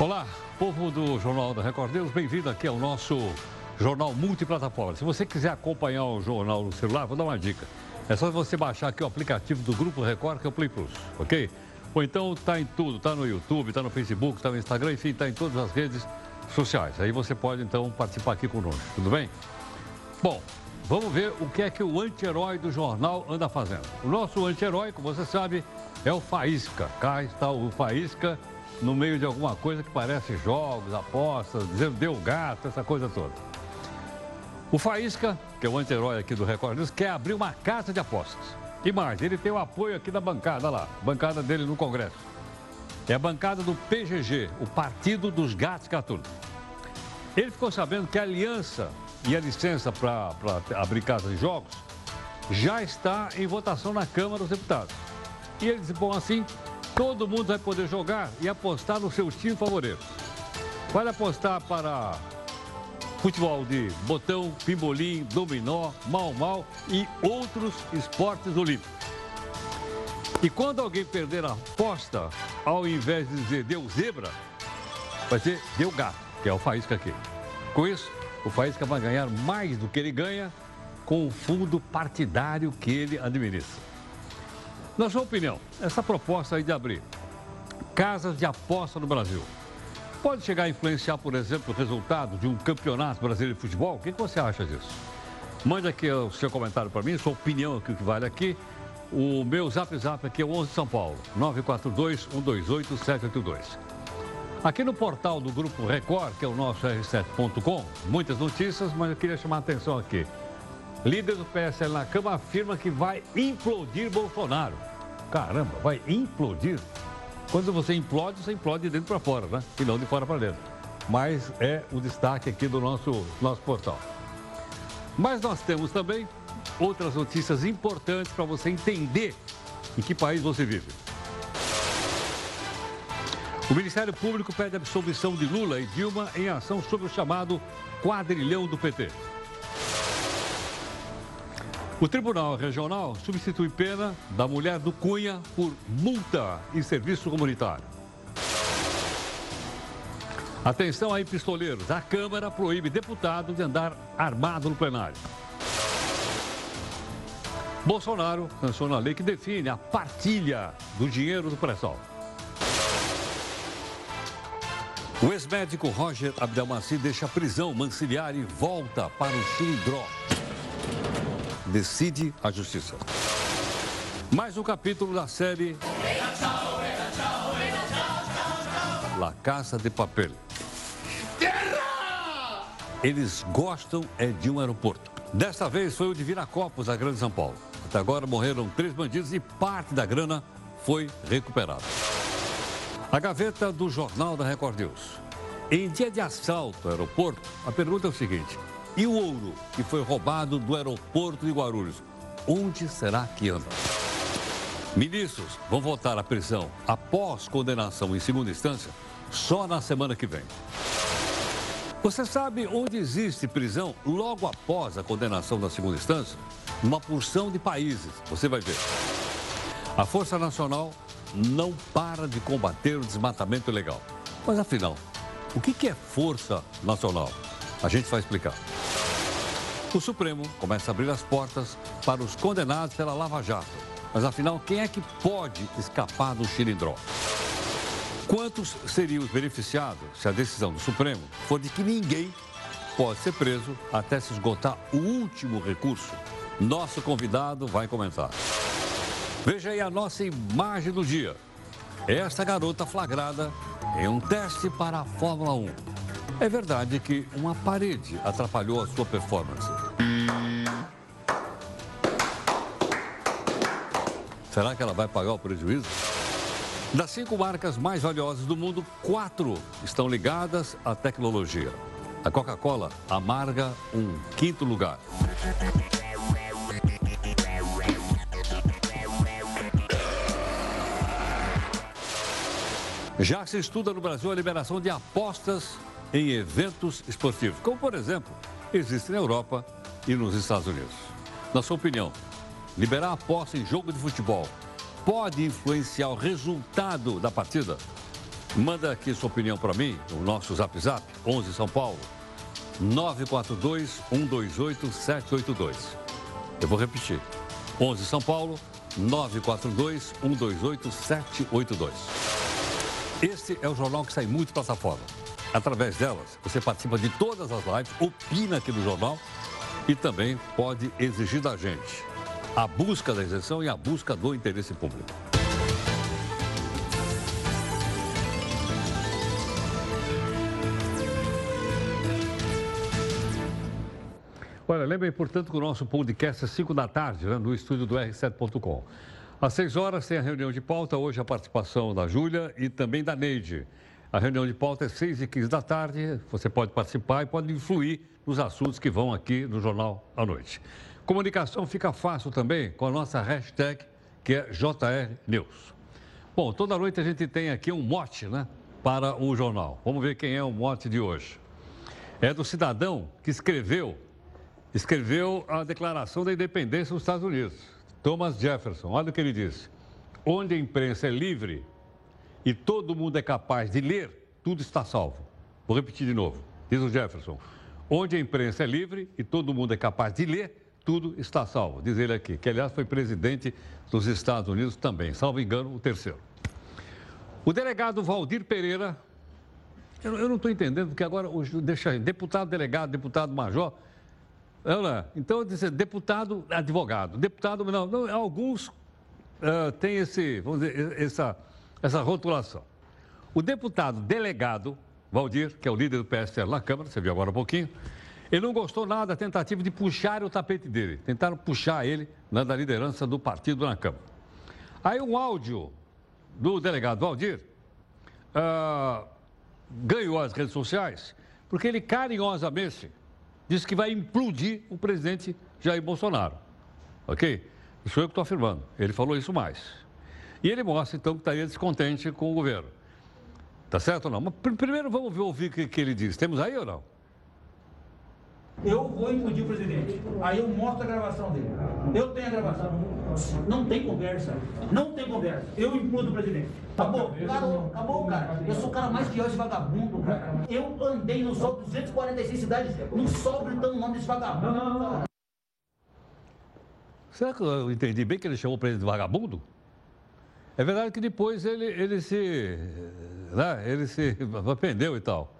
Olá, povo do Jornal da Record News, bem-vindo aqui ao nosso Jornal Multiplataforma. Se você quiser acompanhar o jornal no celular, vou dar uma dica. É só você baixar aqui o aplicativo do Grupo Record, que é o Play Plus, ok? Ou então tá em tudo, tá no YouTube, tá no Facebook, tá no Instagram, enfim, tá em todas as redes sociais. Aí você pode então participar aqui conosco, tudo bem? Bom, vamos ver o que é que o anti-herói do jornal anda fazendo. O nosso anti-herói, como você sabe, é o Faísca. Cá está o Faísca no meio de alguma coisa que parece jogos, apostas, dizendo deu gato, essa coisa toda. O Faísca, que é o anti-herói aqui do Record News, quer abrir uma casa de apostas. E mais, ele tem o apoio aqui da bancada lá, bancada dele no Congresso. É a bancada do PGG, o Partido dos Gatos Gatunos. Ele ficou sabendo que a aliança e a licença para abrir casa de jogos já está em votação na Câmara dos Deputados. E ele disse, bom, assim, todo mundo vai poder jogar e apostar no seu time favorito. Pode apostar para futebol de botão, pimbolim, dominó, mal-mal e outros esportes olímpicos. E quando alguém perder a aposta, ao invés de dizer deu zebra, vai ser deu gato, que é o Faísca aqui. Com isso, o Faísca vai ganhar mais do que ele ganha com o fundo partidário que ele administra. Na sua opinião, essa proposta aí de abrir casas de aposta no Brasil pode chegar a influenciar, por exemplo, o resultado de um campeonato brasileiro de futebol? O que você acha disso? Mande aqui o seu comentário para mim, sua opinião aqui, o que vale aqui. O meu zap zap aqui é o 11 de São Paulo, 942-128-782. Aqui no portal do Grupo Record, que é o nosso r7.com, muitas notícias, mas eu queria chamar a atenção aqui. Líder do PSL na Câmara afirma que vai implodir Bolsonaro. Caramba, vai implodir? Quando você implode, você implode de dentro para fora, né? E não de fora para dentro. Mas é o destaque aqui do nosso, nosso portal. Mas nós temos também outras notícias importantes para você entender em que país você vive. O Ministério Público pede absolvição de Lula e Dilma em ação sobre o chamado quadrilhão do PT. O Tribunal Regional substitui pena da mulher do Cunha por multa e serviço comunitário. Atenção aí, pistoleiros. A Câmara proíbe deputado de andar armado no plenário. Bolsonaro sanciona a lei que define a partilha do dinheiro do pré-sal. O ex-médico Roger Abdelmaci deixa a prisão manciliar e volta para o Chilindró decide a justiça. Mais um capítulo da série La Casa de Papel. Eles gostam é de um aeroporto. Desta vez foi o de Viracopos, a Grande São Paulo. Até agora morreram três bandidos e parte da grana foi recuperada. A gaveta do Jornal da Record News. Em dia de assalto ao aeroporto, a pergunta é o seguinte: e o ouro que foi roubado do aeroporto de Guarulhos? Onde será que anda? Ministros vão voltar à prisão após condenação em segunda instância só na semana que vem. Você sabe onde existe prisão logo após a condenação da segunda instância? Uma porção de países, você vai ver. A Força Nacional não para de combater o desmatamento ilegal. Mas afinal, o que é Força Nacional? A gente vai explicar. O Supremo começa a abrir as portas para os condenados pela Lava Jato. Mas afinal, quem é que pode escapar do xilindró? Quantos seriam os beneficiados se a decisão do Supremo for de que ninguém pode ser preso até se esgotar o último recurso? Nosso convidado vai comentar. Veja aí a nossa imagem do dia. Esta garota flagrada em um teste para a Fórmula 1. É verdade que uma parede atrapalhou a sua performance. Será que ela vai pagar o prejuízo? Das cinco marcas mais valiosas do mundo, quatro estão ligadas à tecnologia. A Coca-Cola amarga um quinto lugar. Já se estuda no Brasil a liberação de apostas em eventos esportivos, como por exemplo, existe na Europa e nos Estados Unidos. Na sua opinião, liberar a aposta em jogo de futebol pode influenciar o resultado da partida? Manda aqui sua opinião para mim, no nosso Zap Zap, 11 São Paulo, 942 128 782. Eu vou repetir. 11 São Paulo, 942 128 782. Este é o jornal que sai muito plataforma. Através delas, você participa de todas as lives, opina aqui no jornal e também pode exigir da gente a busca da isenção e a busca do interesse público. Olha, lembrem, portanto, que o nosso podcast é 5 da tarde, né, no estúdio do R7.com. Às 6 horas tem a reunião de pauta, hoje a participação da Júlia e também da Neide. A reunião de pauta é 6 e 15 da tarde, você pode participar e pode influir nos assuntos que vão aqui no Jornal à Noite. Comunicação fica fácil também com a nossa hashtag, que é JR News. Bom, toda noite a gente tem aqui um mote, né, para o jornal. Vamos ver quem é o mote de hoje. É do cidadão que escreveu escreveu a Declaração da Independência dos Estados Unidos, Thomas Jefferson. Olha o que ele disse: onde a imprensa é livre e todo mundo é capaz de ler, tudo está salvo. Vou repetir de novo. Diz o Jefferson: onde a imprensa é livre e todo mundo é capaz de ler, tudo está salvo. Diz ele aqui, que aliás foi presidente dos Estados Unidos também, salvo engano, o terceiro. O delegado Valdir Pereira, eu, não estou entendendo, porque agora, deixa aí, deputado delegado, deputado major, Então, dizer, deputado, advogado. Deputado, não, não alguns uh, têm esse, vamos dizer, essa, essa rotulação. O deputado delegado, Valdir, que é o líder do PSL na Câmara, você viu agora um pouquinho, ele não gostou nada da tentativa de puxar o tapete dele. Tentaram puxar ele né, da liderança do partido na Câmara. Aí um áudio do delegado Valdir uh, ganhou as redes sociais porque ele carinhosamente disse que vai implodir o presidente Jair Bolsonaro. Ok? Isso eu que estou afirmando. Ele falou isso mais. E ele mostra, então, que estaria descontente com o governo. Tá certo ou não? Mas primeiro vamos ouvir o que, que ele diz. Temos aí ou não? Eu vou impedir o presidente. Aí eu mostro a gravação dele. Eu tenho a gravação. Não tem conversa. Não tem conversa. Eu implodo o presidente. Acabou. Cara, acabou, cara. Eu sou o cara mais que esse vagabundo, cara. Eu andei no sol 246 cidades, no sol gritando o nome desse vagabundo. Não, não, não. Será que eu entendi bem que ele chamou o presidente de vagabundo? É verdade que depois ele, ele se. Né, ele se arrependeu e tal.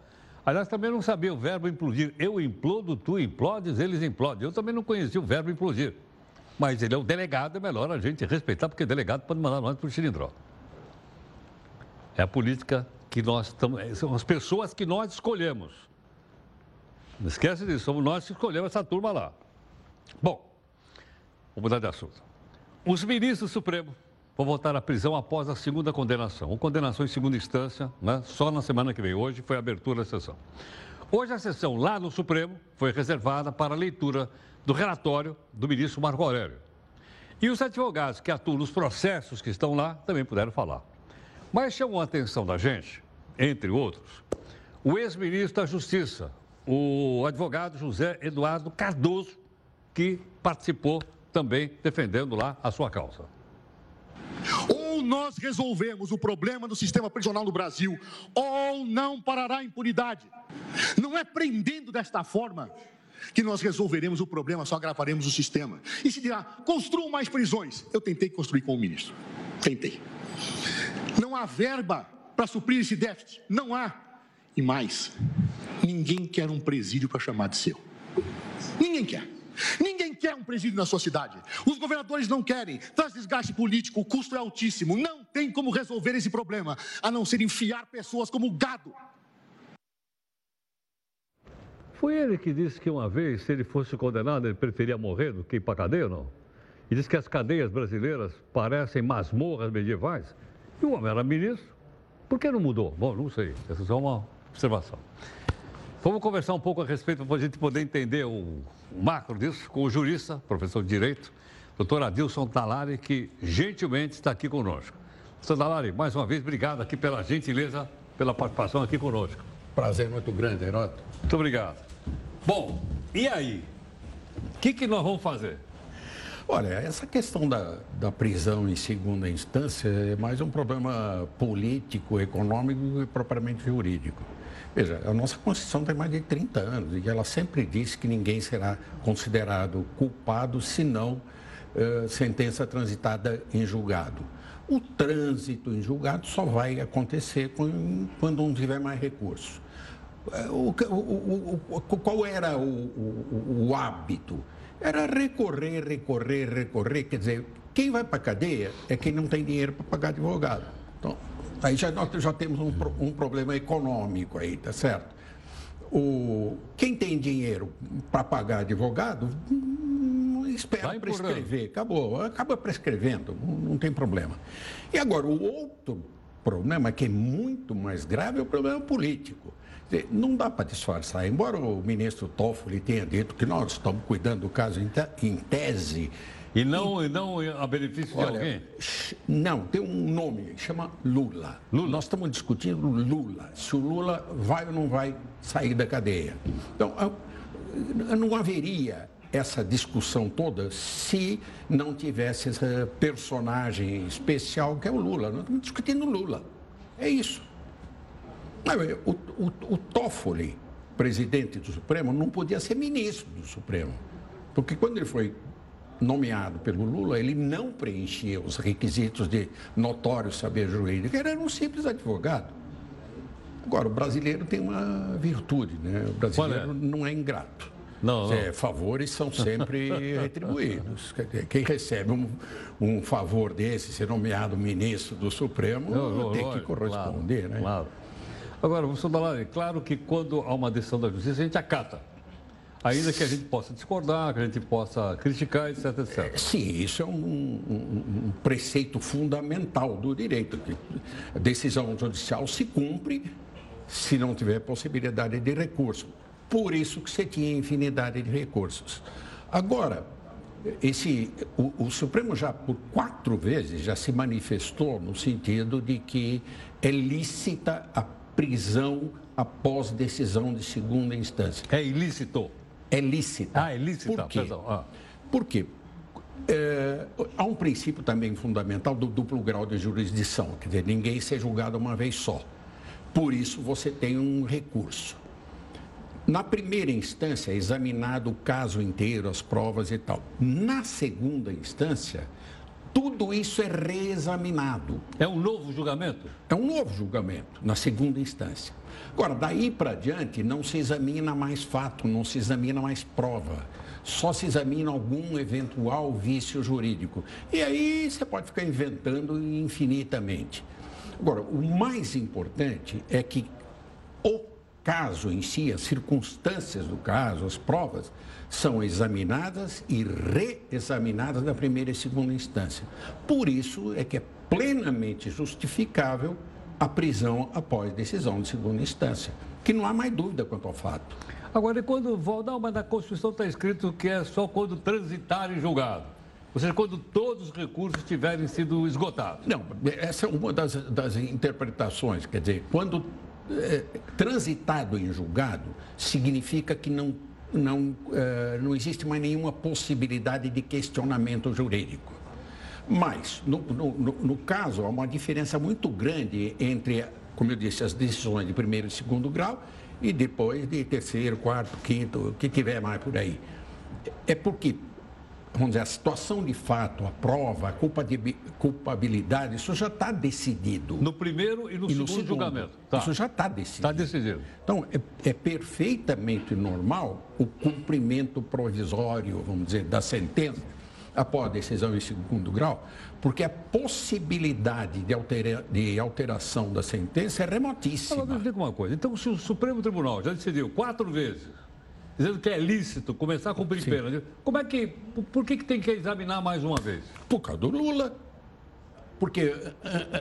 Aliás, também não sabia o verbo implodir. Eu implodo, tu implodes, eles implodem. Eu também não conhecia o verbo implodir. Mas ele é o delegado, é melhor a gente respeitar, porque delegado pode mandar nós para o xilindró. É a política que nós estamos. É, são as pessoas que nós escolhemos. Não esquece disso, somos nós que escolhemos essa turma lá. Bom, vou mudar de assunto. Os ministros do Supremo vão voltar à prisão após a segunda condenação. Ou condenação em segunda instância, né? só na semana que vem. Hoje foi a abertura da sessão. Hoje a sessão lá no Supremo foi reservada para a leitura do relatório do ministro Marco Aurélio. E os advogados que atuam nos processos que estão lá também puderam falar. Mas chamou a atenção da gente, entre outros, o ex-ministro da Justiça, o advogado José Eduardo Cardoso, que participou também defendendo lá a sua causa. Ou nós resolvemos o problema do sistema prisional no Brasil, ou não parará a impunidade. Não é prendendo desta forma que nós resolveremos o problema, só agravaremos o sistema. E se dirá, construam mais prisões. Eu tentei construir com o ministro. Tentei. Não há verba para suprir esse déficit. Não há. E mais, ninguém quer um presídio para chamar de seu. Ninguém quer. Ninguém quer um presídio na sua cidade. Os governadores não querem. Traz desgaste político, o custo é altíssimo. Não tem como resolver esse problema, a não ser enfiar pessoas como gado. Foi ele que disse que uma vez, se ele fosse condenado, ele preferia morrer do que ir para a cadeia não? E disse que as cadeias brasileiras parecem masmorras medievais. E o homem era ministro. Por que não mudou? Bom, não sei. Essa é só uma observação. Vamos conversar um pouco a respeito para a gente poder entender o macro disso com o jurista, professor de Direito, doutor Adilson Talari, que gentilmente está aqui conosco. Doutor Talari, mais uma vez, obrigado aqui pela gentileza, pela participação aqui conosco. Prazer muito grande, Heroto. Muito obrigado. Bom, e aí? O que, que nós vamos fazer? Olha, essa questão da, da prisão em segunda instância é mais um problema político, econômico e propriamente jurídico. Veja, a nossa Constituição tem mais de 30 anos e ela sempre diz que ninguém será considerado culpado se não uh, sentença transitada em julgado. O trânsito em julgado só vai acontecer quando não tiver mais recurso. O, o, o, qual era o, hábito? Era recorrer, recorrer, recorrer. Quer dizer, quem vai para a cadeia é quem não tem dinheiro para pagar advogado. Então, aí já, nós já temos um, um problema econômico aí, tá certo? O, quem tem dinheiro para pagar advogado, hum, espera prescrever. Acabou, acaba prescrevendo, não, não tem problema. E agora, o outro problema, que é muito mais grave, é o problema político. Não dá para disfarçar. Embora o ministro Toffoli tenha dito que nós estamos cuidando do caso em tese. E não, e, não a benefício olha, de alguém? Não, tem um nome, chama Lula. Lula. Nós estamos discutindo Lula. Se o Lula vai ou não vai sair da cadeia. Então, não haveria essa discussão toda se não tivesse esse personagem especial que é o Lula. Nós estamos discutindo Lula. É isso. O, o, o Toffoli, presidente do Supremo, não podia ser ministro do Supremo. Porque quando ele foi nomeado pelo Lula, ele não preenchia os requisitos de notório saber jurídico, ele era um simples advogado. Agora, o brasileiro tem uma virtude, né? O brasileiro é? não é ingrato. Não, não. É, favores são sempre retribuídos. Quem recebe um, um, favor desse, ser nomeado ministro do Supremo, não, tem que corresponder, claro, né? Claro. Agora, professor Dalari, é claro que quando há uma decisão da justiça, a gente acata. Ainda que a gente possa discordar, que a gente possa criticar, etc, etc. Sim, isso é um, um, um preceito fundamental do direito. A decisão judicial se cumpre se não tiver possibilidade de recurso. Por isso que você tinha infinidade de recursos. Agora, esse, o, o, Supremo já por quatro vezes já se manifestou no sentido de que é lícita a prisão após decisão de segunda instância. É ilícito? É lícita. Ah, é lícita. Por quê? Ah. Por quê? É, há um princípio também fundamental do duplo grau de jurisdição, quer dizer, ninguém ser julgado uma vez só. Por isso você tem um recurso. Na primeira instância, é examinado o caso inteiro, as provas e tal. Na segunda instância, tudo isso é reexaminado. É um novo julgamento? É um novo julgamento, na segunda instância. Agora, daí para diante, não se examina mais fato, não se examina mais prova. Só se examina algum eventual vício jurídico. E aí você pode ficar inventando infinitamente. Agora, o mais importante é que o caso em si, as circunstâncias do caso, as provas, são examinadas e reexaminadas na primeira e segunda instância. Por isso é que é plenamente justificável a prisão após decisão de segunda instância, que não há mais dúvida quanto ao fato. Agora, e quando não, mas na Constituição está escrito que é só quando transitar em julgado. Ou seja, quando todos os recursos tiverem sido esgotados. Não, essa é uma das, das interpretações. Quer dizer, quando é, transitado em julgado, significa que não não, uh, não existe mais nenhuma possibilidade de questionamento jurídico. Mas, no, no, no, caso, há uma diferença muito grande entre, como eu disse, as decisões de primeiro e segundo grau e depois de terceiro, quarto, quinto, o que tiver mais por aí. É porque vamos dizer, a situação de fato, a prova, a culpabilidade, isso já está decidido. No primeiro e no, e segundo, no segundo, julgamento. Tá. Isso já está decidido. Está decidido. Então, é, é, perfeitamente normal o cumprimento provisório, vamos dizer, da sentença após a decisão em segundo grau, porque a possibilidade de, altera, de alteração da sentença é remotíssima. Agora, me uma coisa. Então, se o Supremo Tribunal já decidiu quatro vezes dizendo que é lícito começar a cumprir Sim. pena. Como é que, por que, que tem que examinar mais uma vez? Por causa do Lula. Porque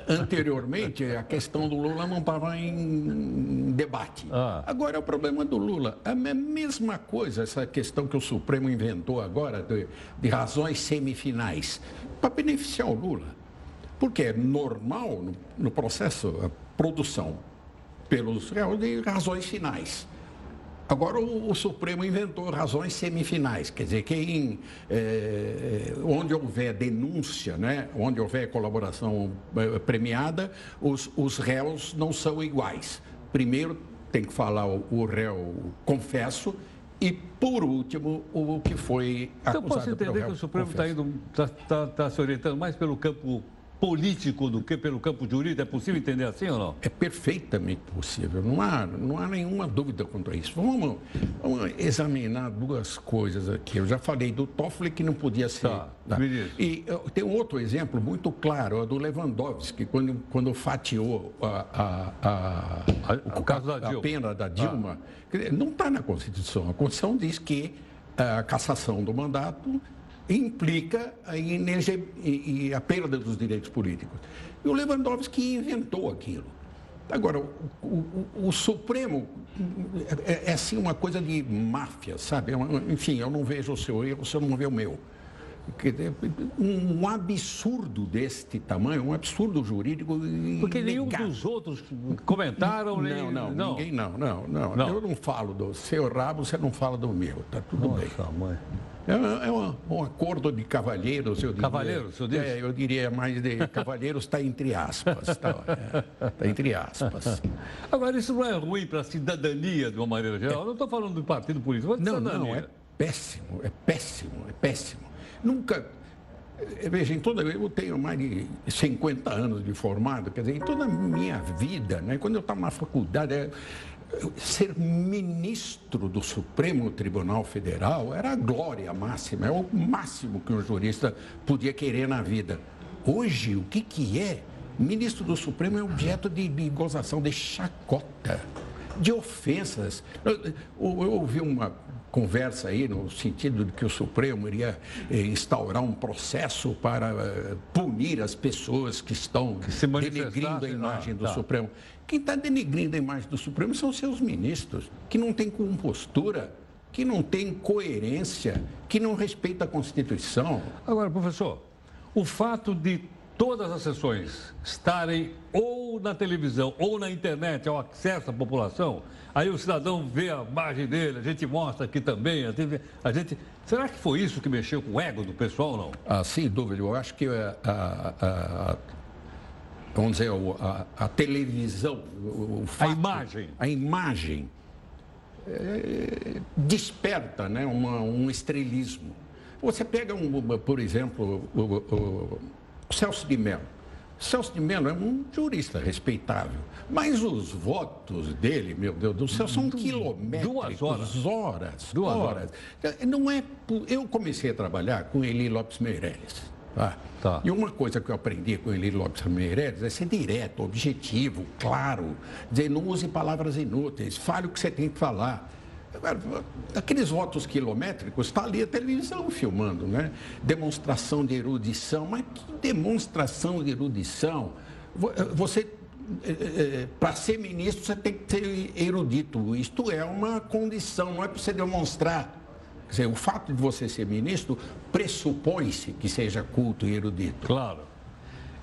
anteriormente a questão do Lula não estava em debate. Ah. Agora é o problema do Lula. É a mesma coisa, essa questão que o Supremo inventou agora de, de razões semifinais, para beneficiar o Lula. Porque é normal no, no processo, a produção pelos réus de razões finais. Agora, o, o, Supremo inventou razões semifinais, quer dizer, quem, é, onde houver denúncia, né, onde houver colaboração é, premiada, os, os réus não são iguais. Primeiro tem que falar o, o réu confesso e, por último, o que foi acusado Então, posso entender que o Supremo está tá, tá, tá se orientando mais pelo campo político do que pelo campo jurídico? É possível entender assim ou não? É perfeitamente possível, não há, não há nenhuma dúvida quanto a isso. Vamos, vamos examinar duas coisas aqui. Eu já falei do Toffoli que não podia ser. Tá, tá. E uh, tem um outro exemplo muito claro, é do Lewandowski, quando, quando fatiou a, a, a, a o caso da Dilma. pena da Dilma. Ah. Não está na Constituição. A Constituição diz que a cassação do mandato implica a, a perda dos direitos políticos. E o Lewandowski inventou aquilo. Agora, o, o, o Supremo é, é, assim uma coisa de máfia, sabe? É enfim, eu não vejo o seu erro, o senhor não vê o meu. Um absurdo deste tamanho, um absurdo jurídico. Porque nenhum dos outros comentaram, não, nem. Não, não, ninguém não, não, não, não. Eu não falo do seu rabo, você não fala do meu, tá tudo Nossa, bem. Mãe. É, é um, um, acordo de cavalheiros, eu diria. Cavalheiros, eu, é, eu diria mais de cavalheiros, está entre aspas. Está é, tá entre aspas. Agora, isso não é ruim para a cidadania, de uma maneira geral? É. Eu não estou falando do partido político, mas não, cidadania. Não, é péssimo, é péssimo, é péssimo. Nunca. Eh, veja, em toda, eu tenho mais de 50 anos de formado, quer dizer, em toda a minha vida, né, quando eu estava na faculdade, é, ser ministro do Supremo Tribunal Federal era a glória máxima, é o máximo que um jurista podia querer na vida. Hoje, o que, que é? Ministro do Supremo é objeto de, de gozação, de chacota, de ofensas. Eu, eu, ouvi uma conversa aí no sentido de que o Supremo iria eh, instaurar um processo para eh, punir as pessoas que estão que denegrindo a imagem do tá. Supremo. Quem está denegrindo a imagem do Supremo são seus ministros, que não têm compostura, que não têm coerência, que não respeitam a Constituição. Agora, professor, o fato de todas as sessões estarem ou na televisão ou na internet ao acesso à população, aí o cidadão vê a imagem dele, a gente mostra aqui também, a gente, a gente... Será que foi isso que mexeu com o ego do pessoal ou não? Ah, sem dúvida. Eu acho que a, a, a vamos dizer, a, a televisão, o, fato, a imagem, a imagem é, desperta né, uma, um estrelismo. Você pega, um, por exemplo, o, o, o Celso de Mello. Celso de Mello é um jurista respeitável, mas os votos dele, meu Deus do céu, são quilométricos. Duas horas. Horas. Duas horas. horas. Não é, eu comecei a trabalhar com Eli Lopes Meirelles. Tá? Tá. E uma coisa que eu aprendi com ele Lopes Meireles é ser direto, objetivo, claro. Dizer, não use palavras inúteis, fale o que você tem que falar. Agora, aqueles votos quilométricos, está ali a televisão filmando, né? Demonstração de erudição, mas que demonstração de erudição? Você, é, é, para ser ministro, você tem que ser erudito. Isto é uma condição, não é para você demonstrar Quer dizer, o fato de você ser ministro pressupõe-se que seja culto e erudito. Claro.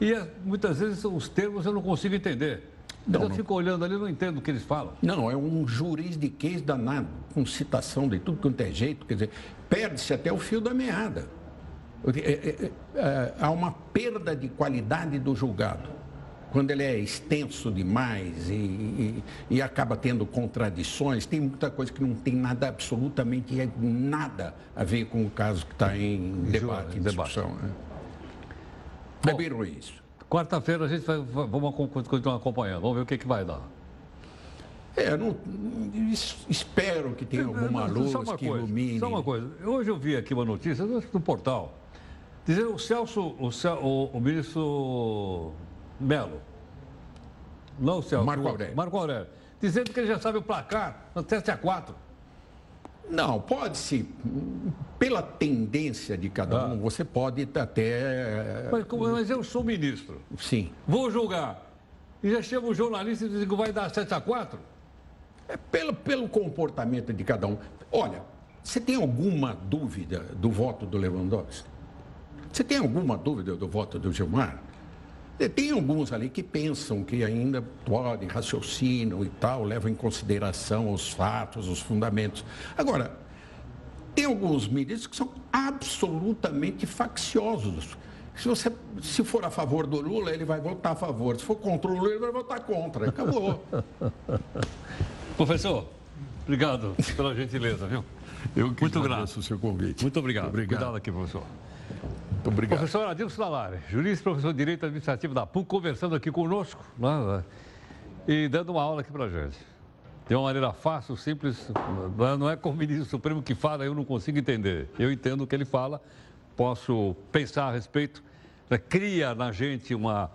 E muitas vezes os termos eu não consigo entender. Não, eu não. fico olhando ali e não entendo o que eles falam. Não, é um juridiquês danado, com citação de tudo quanto é jeito. Quer dizer, perde-se até o fio da meada. É, é, é, há uma perda de qualidade do julgado quando ele é extenso demais e, e, e, acaba tendo contradições, tem muita coisa que não tem nada, absolutamente nada a ver com o caso que está em debate, em discussão. Né? É bem ruim isso. Quarta-feira a gente vai, vamos continuar acompanhando, vamos ver o que, que vai dar. É, não, espero que tenha alguma luz que coisa, ilumine. Só uma coisa, hoje eu vi aqui uma notícia no portal, dizendo o Celso, o, o, o ministro Melo. Não, Celso. Marco Aurélio. Marco Aurélio. Dizendo que ele já sabe o placar no 7 a 4 Não, pode-se. Pela tendência de cada ah. um, você pode até. Mas, mas, eu sou ministro. Sim. Vou julgar. E já chega um jornalista e diz que vai dar 7 a 4 É pelo, pelo comportamento de cada um. Olha, você tem alguma dúvida do voto do Lewandowski? Você tem alguma dúvida do voto do Gilmar? Tem alguns ali que pensam que ainda podem, raciocinam e tal, levam em consideração os fatos, os fundamentos. Agora, tem alguns ministros que são absolutamente facciosos. Se você se for a favor do Lula, ele vai votar a favor. Se for contra o Lula, ele vai votar contra. Acabou. Professor, obrigado pela gentileza, viu? Eu que Muito agradeço o seu convite. Muito obrigado. obrigado. Cuidado aqui, professor. Muito obrigado. Professor Adilson Dalari, jurista e professor de Direito Administrativo da PUC, conversando aqui conosco né, e dando uma aula aqui para gente. De uma maneira fácil, simples, não é como o ministro Supremo que fala, eu não consigo entender. Eu entendo o que ele fala, posso pensar a respeito, né, cria na gente uma,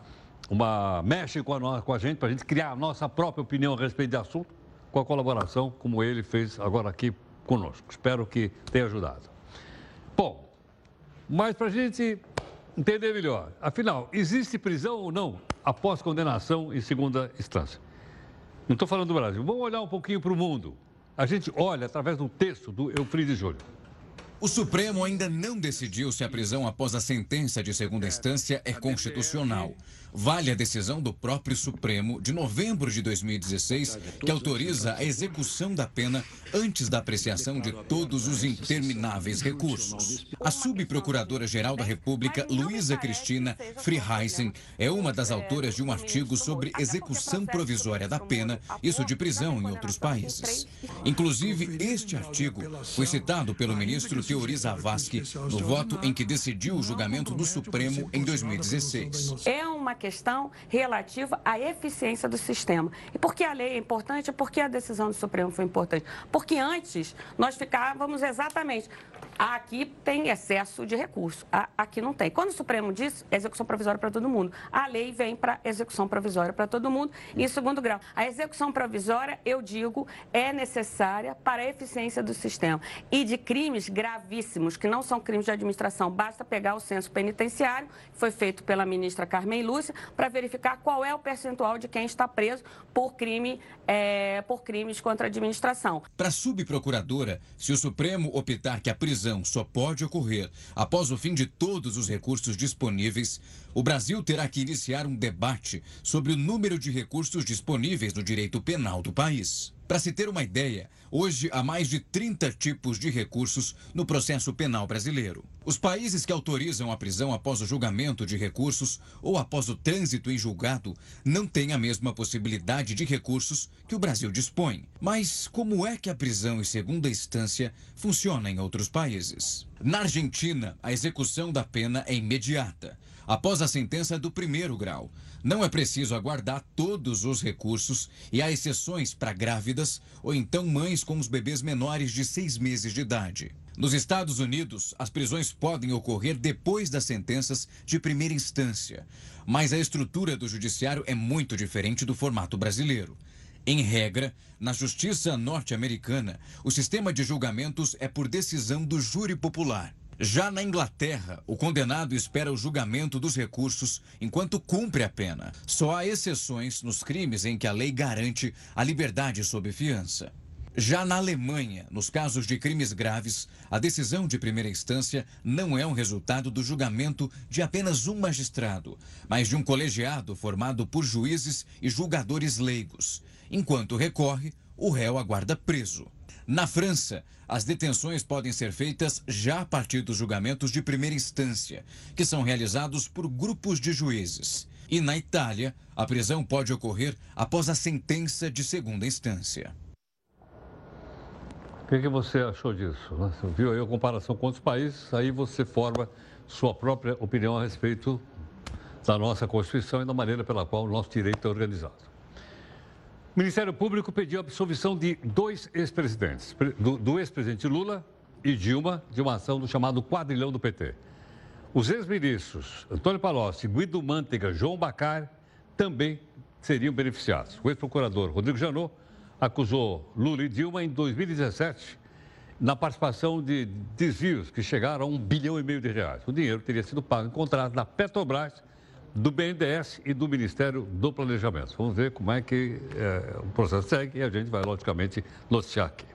uma mexe com a, com a gente, para a gente criar a nossa própria opinião a respeito de assunto, com a colaboração, como ele fez agora aqui conosco. Espero que tenha ajudado. Bom, mas para a gente entender melhor, afinal, existe prisão ou não após condenação em segunda instância? Não estou falando do Brasil. Vamos olhar um pouquinho para o mundo. A gente olha através do texto do Eufrides Júlio. O Supremo ainda não decidiu se a prisão após a sentença de segunda instância é constitucional. Vale a decisão do próprio Supremo de novembro de 2016, que autoriza a execução da pena antes da apreciação de todos os intermináveis recursos. A subprocuradora-geral da República, Luísa Cristina Friheisen, é uma das autoras de um artigo sobre execução provisória da pena, isso de prisão em outros países. Inclusive, este artigo foi citado pelo ministro Teori Zavascki no voto em que decidiu o julgamento do Supremo em 2016. É uma questão relativa à eficiência do sistema. E por que a lei é importante? Por que a decisão do Supremo foi importante? Porque antes nós ficávamos exatamente Aqui tem excesso de recurso, aqui não tem. Quando o Supremo diz execução provisória para todo mundo, a lei vem para execução provisória para todo mundo. Em segundo grau, a execução provisória, eu digo, é necessária para a eficiência do sistema. E de crimes gravíssimos, que não são crimes de administração, basta pegar o censo penitenciário, que foi feito pela ministra Carmen Lúcia, para verificar qual é o percentual de quem está preso por, crime, é, por crimes contra a administração. Para a subprocuradora, se o Supremo optar que a prisão prisão só pode ocorrer após o fim de todos os recursos disponíveis, o Brasil terá que iniciar um debate sobre o número de recursos disponíveis no direito penal do país. Para se ter uma ideia, hoje há mais de 30 tipos de recursos no processo penal brasileiro. Os países que autorizam a prisão após o julgamento de recursos ou após o trânsito em julgado não têm a mesma possibilidade de recursos que o Brasil dispõe. Mas como é que a prisão em segunda instância funciona em outros países? Na Argentina, a execução da pena é imediata após a sentença do primeiro grau. Não é preciso aguardar todos os recursos e há exceções para grávidas ou então mães com os bebês menores de seis meses de idade. Nos Estados Unidos, as prisões podem ocorrer depois das sentenças de primeira instância, mas a estrutura do judiciário é muito diferente do formato brasileiro. Em regra, na justiça norte-americana, o sistema de julgamentos é por decisão do júri popular. Já na Inglaterra, o condenado espera o julgamento dos recursos enquanto cumpre a pena. Só há exceções nos crimes em que a lei garante a liberdade sob fiança. Já na Alemanha, nos casos de crimes graves, a decisão de primeira instância não é um resultado do julgamento de apenas um magistrado, mas de um colegiado formado por juízes e julgadores leigos. Enquanto recorre, o réu aguarda preso. Na França, as detenções podem ser feitas já a partir dos julgamentos de primeira instância, que são realizados por grupos de juízes. E na Itália, a prisão pode ocorrer após a sentença de segunda instância. O que, que você achou disso? Você viu aí a comparação com outros países, aí você forma sua própria opinião a respeito da nossa Constituição e da maneira pela qual o nosso direito é organizado. O Ministério Público pediu a absolvição de dois ex-presidentes, do, do ex-presidente Lula e Dilma, de uma ação do chamado quadrilhão do PT. Os ex-ministros Antônio Palocci, Guido Mantega, João Bacar também seriam beneficiados. O ex-procurador Rodrigo Janot acusou Lula e Dilma em 2017 na participação de desvios que chegaram a um bilhão e meio de reais. O dinheiro teria sido pago em contrato da Petrobras do BNDES e do Ministério do Planejamento. Vamos ver como é que é, o processo segue e a gente vai, logicamente, noticiar aqui.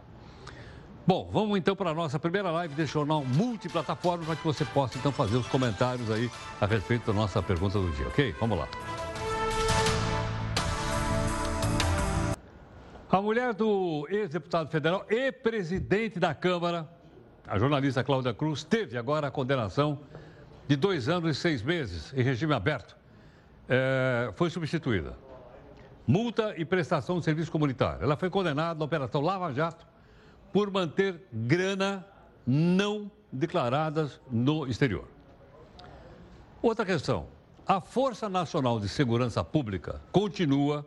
Bom, vamos então para a nossa primeira live desse jornal multiplataforma para que você possa então fazer os comentários aí a respeito da nossa pergunta do dia, ok? Vamos lá. A mulher do ex-deputado federal e presidente da Câmara, a jornalista Cláudia Cruz, teve agora a condenação de dois anos e seis meses em regime aberto. É, foi substituída. Multa e prestação de serviço comunitário. Ela foi condenada na Operação Lava Jato por manter grana não declaradas no exterior. Outra questão. A Força Nacional de Segurança Pública continua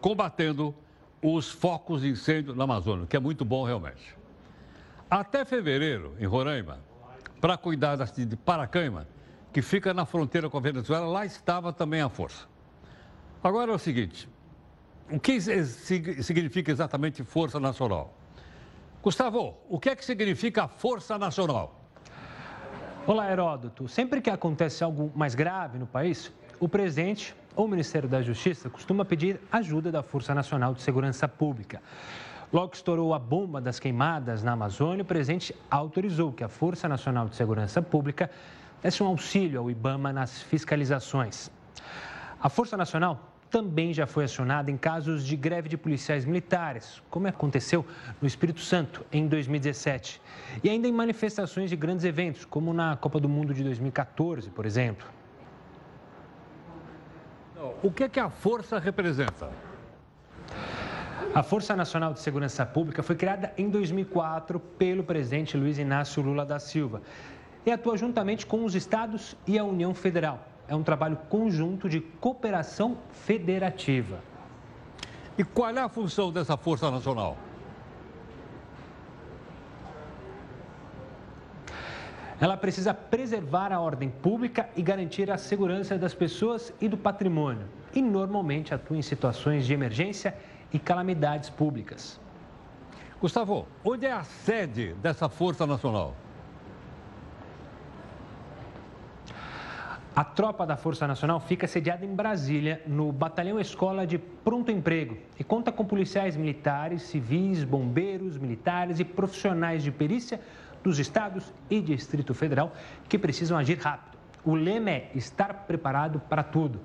combatendo os focos de incêndio na Amazônia, que é muito bom realmente. Até fevereiro, em Roraima, para cuidar da cidade de Paracaima, que fica na fronteira com a Venezuela, lá estava também a força. Agora é o seguinte: o que significa exatamente Força Nacional? Gustavo, o que é que significa Força Nacional? Olá, Heródoto. Sempre que acontece algo mais grave no país, o presidente ou o Ministério da Justiça costuma pedir ajuda da Força Nacional de Segurança Pública. Logo que estourou a bomba das queimadas na Amazônia, o presidente autorizou que a Força Nacional de Segurança Pública desse um auxílio ao IBAMA nas fiscalizações. A Força Nacional também já foi acionada em casos de greve de policiais militares, como aconteceu no Espírito Santo em 2017, e ainda em manifestações de grandes eventos, como na Copa do Mundo de 2014, por exemplo. O que, é que a força representa? A Força Nacional de Segurança Pública foi criada em 2004 pelo presidente Luiz Inácio Lula da Silva e atua juntamente com os estados e a União Federal. É um trabalho conjunto de cooperação federativa. E qual é a função dessa Força Nacional? Ela precisa preservar a ordem pública e garantir a segurança das pessoas e do patrimônio. E normalmente atua em situações de emergência e calamidades públicas. Gustavo, onde é a sede dessa Força Nacional? A tropa da Força Nacional fica sediada em Brasília, no Batalhão Escola de Pronto Emprego, e conta com policiais militares, civis, bombeiros, militares e profissionais de perícia dos estados e Distrito Federal que precisam agir rápido. O lema é estar preparado para tudo.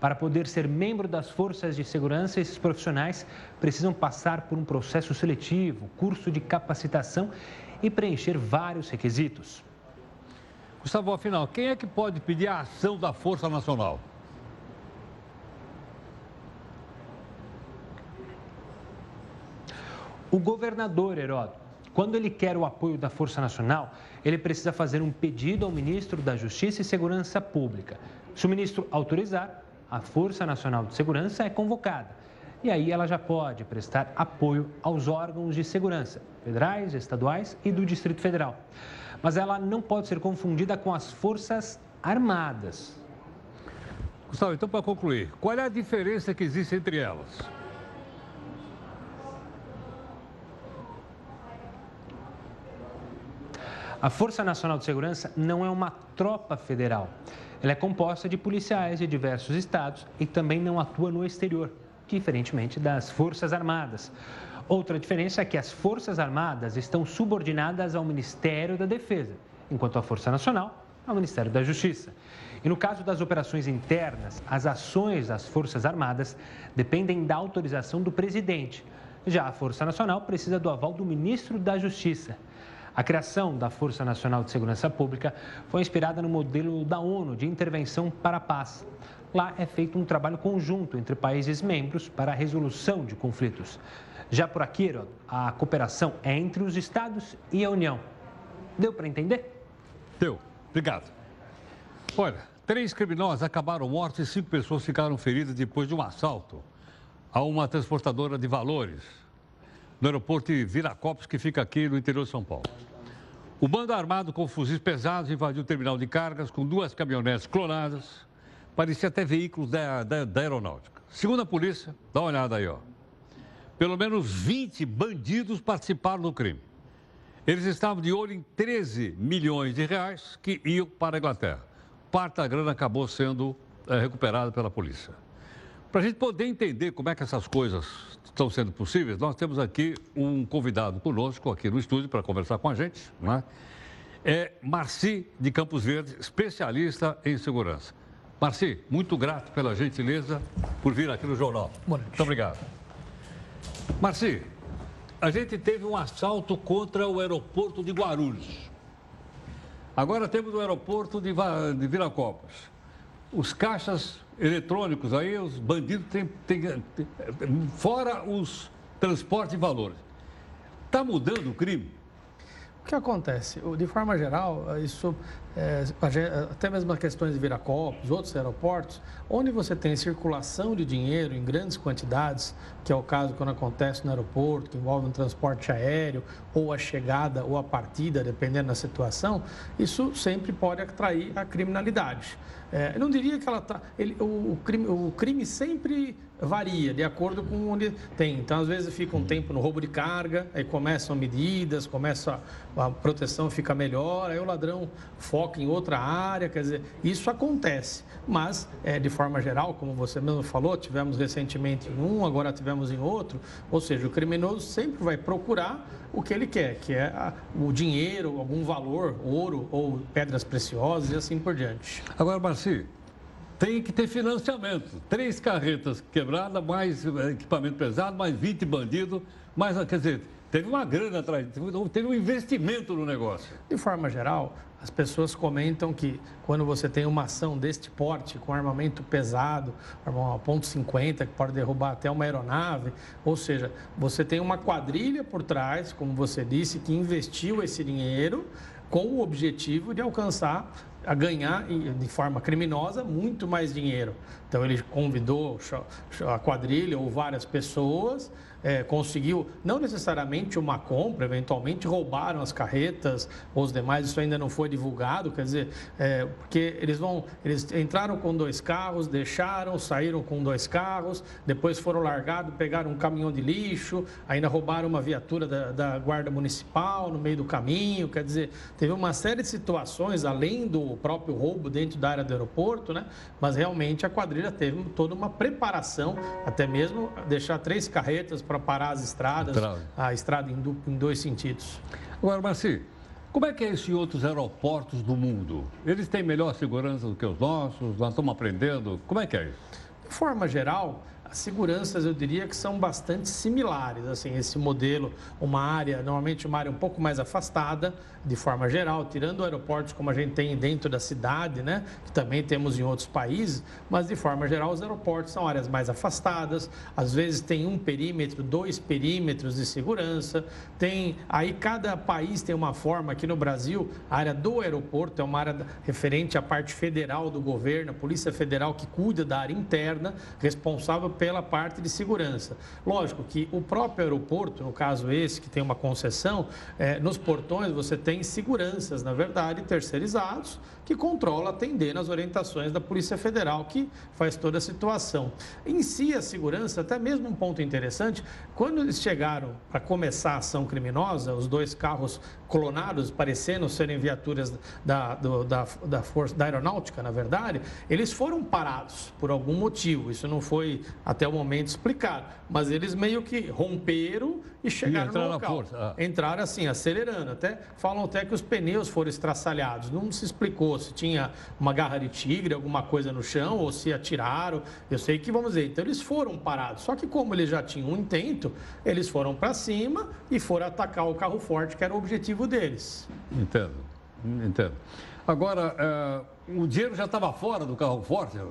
Para poder ser membro das forças de segurança, esses profissionais precisam passar por um processo seletivo, curso de capacitação e preencher vários requisitos. Gustavo, afinal, quem é que pode pedir a ação da Força Nacional? O governador Heródoto quando ele quer o apoio da Força Nacional, ele precisa fazer um pedido ao ministro da Justiça e Segurança Pública. Se o ministro autorizar, a Força Nacional de Segurança é convocada. E aí ela já pode prestar apoio aos órgãos de segurança, federais, estaduais e do Distrito Federal. Mas ela não pode ser confundida com as Forças Armadas. Gustavo, então para concluir, qual é a diferença que existe entre elas? A Força Nacional de Segurança não é uma tropa federal. Ela é composta de policiais de diversos estados e também não atua no exterior, diferentemente das Forças Armadas. Outra diferença é que as Forças Armadas estão subordinadas ao Ministério da Defesa, enquanto a Força Nacional ao Ministério da Justiça. E no caso das operações internas, as ações das Forças Armadas dependem da autorização do presidente. Já a Força Nacional precisa do aval do ministro da Justiça. A criação da Força Nacional de Segurança Pública foi inspirada no modelo da ONU de intervenção para a paz. Lá é feito um trabalho conjunto entre países membros para a resolução de conflitos. Já por aqui, a cooperação é entre os estados e a União. Deu para entender? Deu. Obrigado. Olha, três criminosos acabaram mortos e cinco pessoas ficaram feridas depois de um assalto a uma transportadora de valores no aeroporto de Viracopos, que fica aqui no interior de São Paulo. O bando armado com fuzis pesados invadiu o terminal de cargas com duas caminhonetes clonadas. Parecia até veículos da, da, da aeronáutica. Segundo a polícia, dá uma olhada aí, ó. Pelo menos 20 bandidos participaram do crime. Eles estavam de olho em 13 milhões de reais que iam para a Inglaterra. Parte da grana acabou sendo é, recuperada pela polícia. Para a gente poder entender como é que essas coisas estão sendo possíveis, nós temos aqui um convidado conosco aqui no estúdio para conversar com a gente, né? É Marci de Campos Verdes, especialista em segurança. Marci, muito grato pela gentileza por vir aqui no jornal. Muito obrigado. Marci, a gente teve um assalto contra o aeroporto de Guarulhos. Agora temos o aeroporto de, de Viracopos. Os caixas eletrônicos aí, os bandidos têm, têm, têm fora os transportes de valores. Está mudando o crime? O que acontece? De forma geral, isso é, até mesmo as questões de Viracopos, outros aeroportos, onde você tem circulação de dinheiro em grandes quantidades, que é o caso quando acontece no aeroporto, que envolve um transporte aéreo, ou a chegada ou a partida, dependendo da situação, isso sempre pode atrair a criminalidade. É, eu não diria que ela está. O, o, crime, o crime sempre varia de acordo com onde tem. Então, às vezes, fica um tempo no roubo de carga, aí começam medidas, começa a, proteção fica melhor, aí o ladrão foca em outra área, quer dizer, isso acontece. Mas, é, de forma geral, como você mesmo falou, tivemos recentemente em um, agora tivemos em outro, ou seja, o criminoso sempre vai procurar o que ele quer, que é a, o dinheiro, algum valor, ouro ou pedras preciosas e assim por diante. Agora, Marci, tem que ter financiamento. Três carretas quebradas, mais equipamento pesado, mais 20 bandidos, mais, quer dizer, teve uma grana atrás, teve um investimento no negócio. De forma geral, as pessoas comentam que quando você tem uma ação deste porte, com armamento pesado, uma ponto .50, que pode derrubar até uma aeronave, ou seja, você tem uma quadrilha por trás, como você disse, que investiu esse dinheiro com o objetivo de alcançar a ganhar de forma criminosa muito mais dinheiro. Então ele convidou a quadrilha ou várias pessoas é, conseguiu, não necessariamente uma compra, eventualmente roubaram as carretas ou os demais, isso ainda não foi divulgado, quer dizer, é, porque eles vão, eles entraram com dois carros, deixaram, saíram com dois carros, depois foram largados, pegaram um caminhão de lixo, ainda roubaram uma viatura da, da guarda municipal no meio do caminho, quer dizer, teve uma série de situações, além do próprio roubo dentro da área do aeroporto, né? Mas realmente a quadrilha teve toda uma preparação, até mesmo deixar três carretas para para parar as estradas, a estrada em, em dois sentidos. Agora, Marci, como é que é isso em outros aeroportos do mundo? Eles têm melhor segurança do que os nossos? Nós estamos aprendendo? Como é que é isso? De forma geral, as seguranças eu diria que são bastante similares. Assim, esse modelo, uma área, normalmente uma área um pouco mais afastada, de forma geral, tirando aeroportos como a gente tem dentro da cidade, né, que também temos em outros países, mas de forma geral os aeroportos são áreas mais afastadas, às vezes tem um perímetro, dois perímetros de segurança, tem aí cada país tem uma forma, aqui no Brasil, a área do aeroporto é uma área referente à parte federal do governo, a Polícia Federal que cuida da área interna, responsável pela parte de segurança. Lógico que o próprio aeroporto, no caso esse que tem uma concessão, é, nos portões você tem seguranças, na verdade, terceirizados, que controla atendendo as orientações da Polícia Federal, que faz toda a situação. Em si, a segurança, até mesmo um ponto interessante, quando eles chegaram para começar a ação criminosa, os dois carros clonados, parecendo serem viaturas da, do, da, da, força, da aeronáutica, na verdade, eles foram parados por algum motivo. Isso não foi até o momento explicado, mas eles meio que romperam e chegaram e no local. Ah. Entraram assim, acelerando. Até falam até que os pneus foram estraçalhados. Não se explicou se tinha uma garra de tigre, alguma coisa no chão, ou se atiraram. Eu sei que, vamos dizer, então eles foram parados. Só que como eles já tinham um intento, eles foram para cima e foram atacar o carro forte, que era o objetivo deles. Entendo, entendo. Agora, uh, o dinheiro já estava fora do carro forte? Não,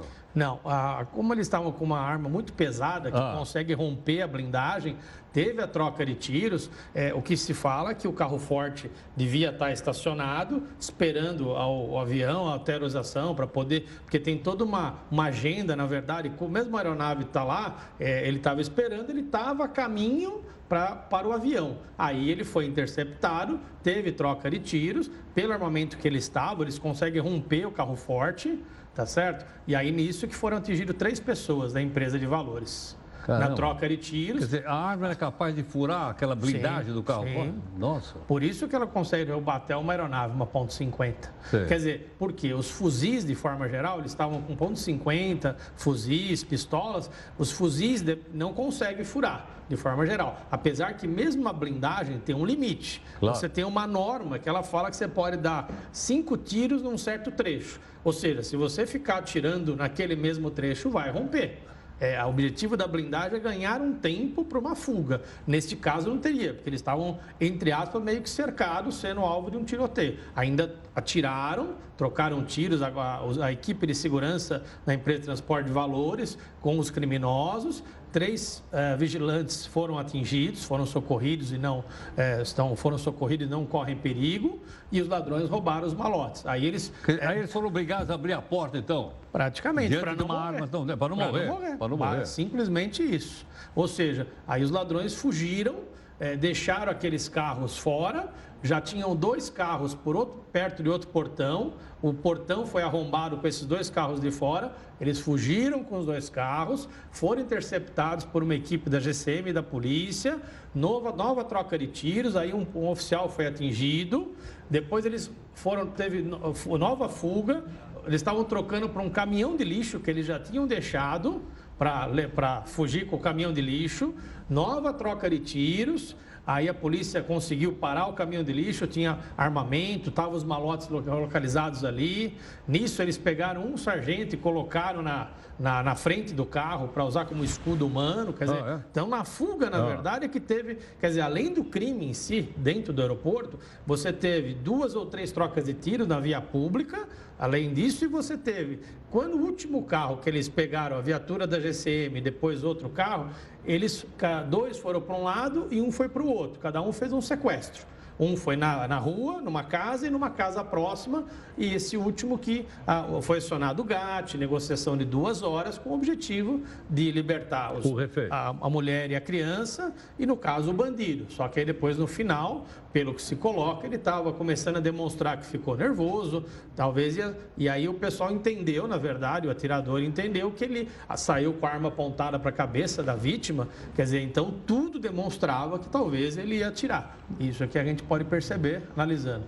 a, como eles estavam com uma arma muito pesada que ah. consegue romper a blindagem, teve a troca de tiros. É, o que se fala é que o carro forte devia estar estacionado, esperando ao, o avião, a autorização para poder. Porque tem toda uma, uma agenda, na verdade, com mesmo a aeronave está lá, é, ele estava esperando, ele estava a caminho pra, para o avião. Aí ele foi interceptado, teve troca de tiros, pelo armamento que ele estava, eles conseguem romper o carro forte tá certo? E aí nisso que foram atingidas três pessoas da empresa de valores. Caramba. na troca de tiros. Quer dizer, a arma era capaz de furar aquela blindagem Sim, do carro? sim. Nossa. Por isso que ela consegue até uma aeronave, uma ponto .50. Sei. Quer dizer, porque os fuzis, de forma geral, eles estavam com ponto .50, fuzis, pistolas. Os fuzis não conseguem furar, de forma geral. Apesar que mesmo a blindagem tem um limite. Claro. Você tem uma norma que ela fala que você pode dar cinco tiros num certo trecho. Ou seja, se você ficar atirando naquele mesmo trecho, vai romper. É, o objetivo da blindagem é ganhar um tempo para uma fuga. Neste caso, não teria, porque eles estavam, entre aspas, meio que cercados, sendo alvo de um tiroteio. Ainda atiraram, trocaram tiros, a, a- a equipe de segurança da empresa de transporte de valores com os criminosos. Três eh, vigilantes foram atingidos, foram socorridos e não eh, estão, foram socorridos e não correm perigo. E os ladrões roubaram os malotes. Aí eles Que- Aí eles foram obrigados a abrir a porta, então. Praticamente, para de não uma morrer. arma, então, né, para não morrer, para não Mas morrer. Simplesmente isso. Ou seja, aí os ladrões fugiram, eh, deixaram aqueles carros fora, já tinham dois carros por outro- perto de outro portão, o portão foi arrombado com esses dois carros de fora, eles fugiram com os dois carros, foram interceptados por uma equipe da GCM e da polícia, nova, nova troca de tiros, aí um, um oficial foi atingido, depois eles foram, teve no- nova fuga, eles estavam trocando para um caminhão de lixo que eles já tinham deixado para fugir com o caminhão de lixo. Nova troca de tiros. Aí a polícia conseguiu parar o caminhão de lixo, tinha armamento, estavam os malotes lo- localizados ali. Nisso eles pegaram um sargento e colocaram na, na, na frente do carro para usar como escudo humano. Quer dizer, Ah, é? então na fuga, na Ah. verdade, é que teve, quer dizer, além do crime em si, dentro do aeroporto, você teve duas ou três trocas de tiro na via pública, além disso, e você teve, quando o último carro que eles pegaram, a viatura da GCM, depois outro carro, eles, dois foram para um lado e um foi para o outro, cada um fez um sequestro. Um foi na, na rua, numa casa e numa casa próxima, e esse último que ah, foi acionado o GAT, negociação de duas horas, com o objetivo de libertar os, a, a mulher e a criança, e no caso o bandido. Só que aí depois, no final, pelo que se coloca, ele estava começando a demonstrar que ficou nervoso, talvez, ia- e aí o pessoal entendeu, na verdade, o atirador entendeu que ele ah, saiu com a arma apontada para a cabeça da vítima, quer dizer, então tudo demonstrava que talvez ele ia atirar. Isso é que a gente pode perceber analisando.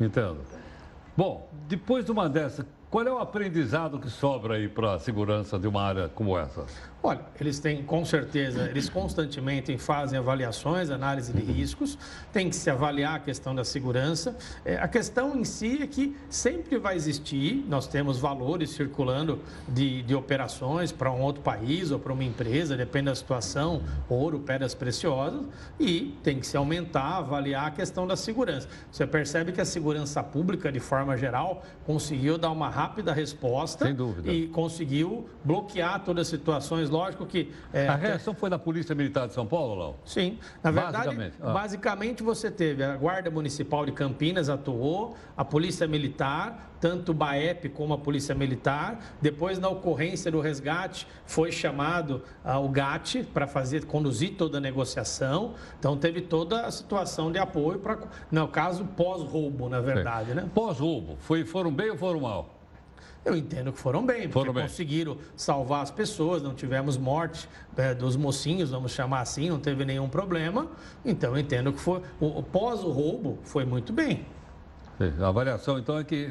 Entendo. Bom, depois de uma dessa, qual é o aprendizado que sobra aí para a segurança de uma área como essa? Olha, eles têm, com certeza, eles constantemente fazem avaliações, análise de riscos, tem que se avaliar a questão da segurança. É, a questão em si é que sempre vai existir, nós temos valores circulando de, de operações para um outro país ou para uma empresa, depende da situação, ouro, pedras preciosas, e tem que se aumentar, avaliar a questão da segurança. Você percebe que a segurança pública, de forma geral, conseguiu dar uma rápida resposta e conseguiu bloquear todas as situações. Lógico que. é, A reação foi da Polícia Militar de São Paulo, Lão? Sim, na verdade, Basicamente, ah. basicamente você teve a Guarda Municipal de Campinas atuou, a Polícia Militar, tanto o BAEP como a Polícia Militar. Depois, na ocorrência do resgate, foi chamado ah, o GAT para fazer, conduzir toda a negociação. Então, teve toda a situação de apoio para, no caso, pós-roubo, na verdade, né? Pós-roubo, foram bem ou foram mal? Eu entendo que foram bem, porque Foram bem. conseguiram salvar as pessoas, não tivemos morte eh, dos mocinhos, vamos chamar assim, não teve nenhum problema. Então eu entendo que foi o, o pós o roubo foi muito bem. A avaliação, então, é que...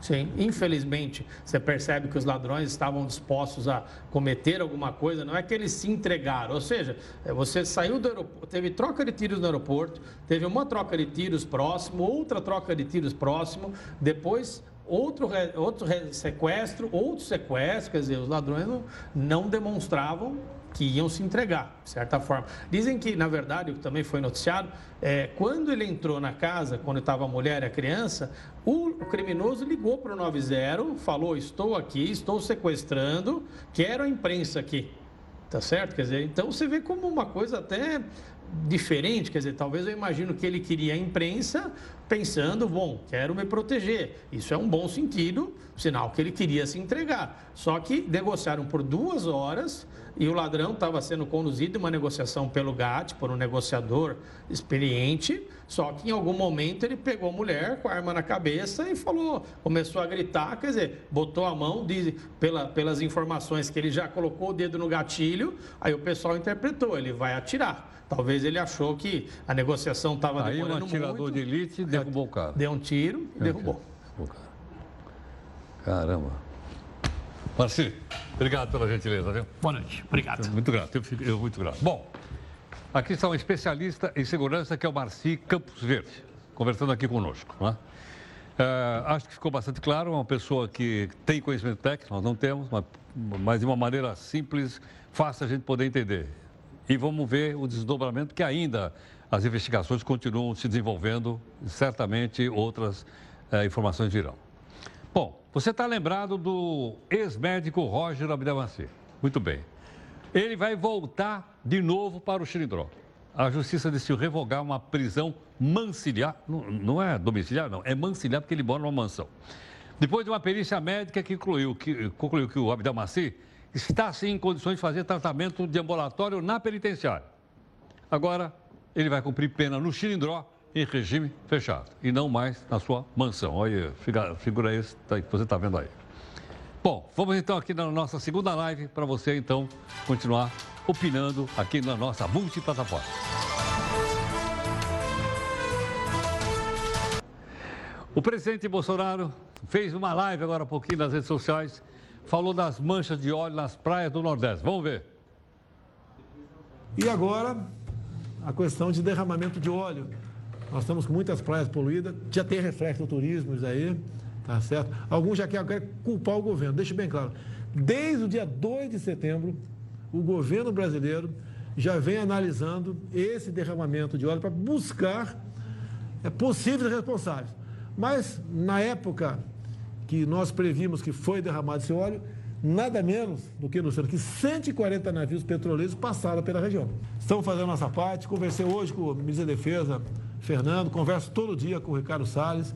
Sim, infelizmente você percebe que os ladrões estavam dispostos a cometer alguma coisa, não é que eles se entregaram, ou seja, eh, você saiu do aeroporto, teve troca de tiros no aeroporto, teve uma troca de tiros próximo, outra troca de tiros próximo, depois outro, outro sequestro, outro sequestro, quer dizer, os ladrões não, não demonstravam que iam se entregar, de certa forma. Dizem que, na verdade, o que também foi noticiado, é, quando ele entrou na casa, quando estava a mulher e a criança, o, o criminoso ligou para o 90, falou: Estou aqui, estou sequestrando, quero a imprensa aqui. Tá certo? Quer dizer, então você vê como uma coisa até diferente, quer dizer, talvez eu imagino que ele queria a imprensa pensando, bom, quero me proteger. Isso é um bom sentido, sinal que ele queria se entregar. Só que negociaram por duas horas e o ladrão estava sendo conduzido em uma negociação pelo GAT, por um negociador experiente, só que em algum momento ele pegou a mulher com a arma na cabeça e falou, começou a gritar, quer dizer, botou a mão, diz, pela, pelas informações que ele já colocou o dedo no gatilho, aí o pessoal interpretou, ele vai atirar. Talvez ele achou que a negociação estava demorando muito. Aí um atirador muito, de elite derrubou o cara. Deu um tiro e derrubou. Caramba. Marci, obrigado pela gentileza, viu? Boa noite. Obrigado. Muito grato, eu fico eu muito grato. Bom, aqui está um especialista em segurança que é o Marci Campos Verde, conversando aqui conosco. Né? É, acho que ficou bastante claro, uma pessoa que tem conhecimento técnico, nós não temos, mas, mas de uma maneira simples, fácil a gente poder entender. E vamos ver o desdobramento, que ainda as investigações continuam se desenvolvendo, certamente outras é, informações virão. Bom, você está lembrado do ex-médico Roger Abdelmaci. Muito bem. Ele vai voltar de novo para o Xilindró. A justiça decidiu revogar uma prisão manciliar. Não, não é domiciliar, não. É manciliar porque ele mora numa mansão. Depois de uma perícia médica que concluiu que, concluiu que o Abdelmaci está, sim, em condições de fazer tratamento de ambulatório na penitenciária. Agora, ele vai cumprir pena no Xilindró em regime fechado e não mais na sua mansão. Olha, figura tá que você está vendo aí. Bom, vamos então aqui na nossa segunda live para você então continuar opinando aqui na nossa multiplataforma. O presidente Bolsonaro fez uma live agora há pouquinho nas redes sociais, falou das manchas de óleo nas praias do Nordeste. Vamos ver. E agora, a questão de derramamento de óleo nós estamos com muitas praias poluídas, já tem reflexo do turismo isso aí, tá certo? Alguns já querem culpar o governo, deixe bem claro. Desde o dia 2 de setembro, o governo brasileiro já vem analisando esse derramamento de óleo para buscar é, possíveis responsáveis. Mas, na época que nós previmos que foi derramado esse óleo, nada menos do que, Luciano, que 140 navios petroleiros passaram pela região. Estamos fazendo nossa parte. Conversei hoje com o ministro da Defesa, Fernando, converso todo dia com o Ricardo Salles.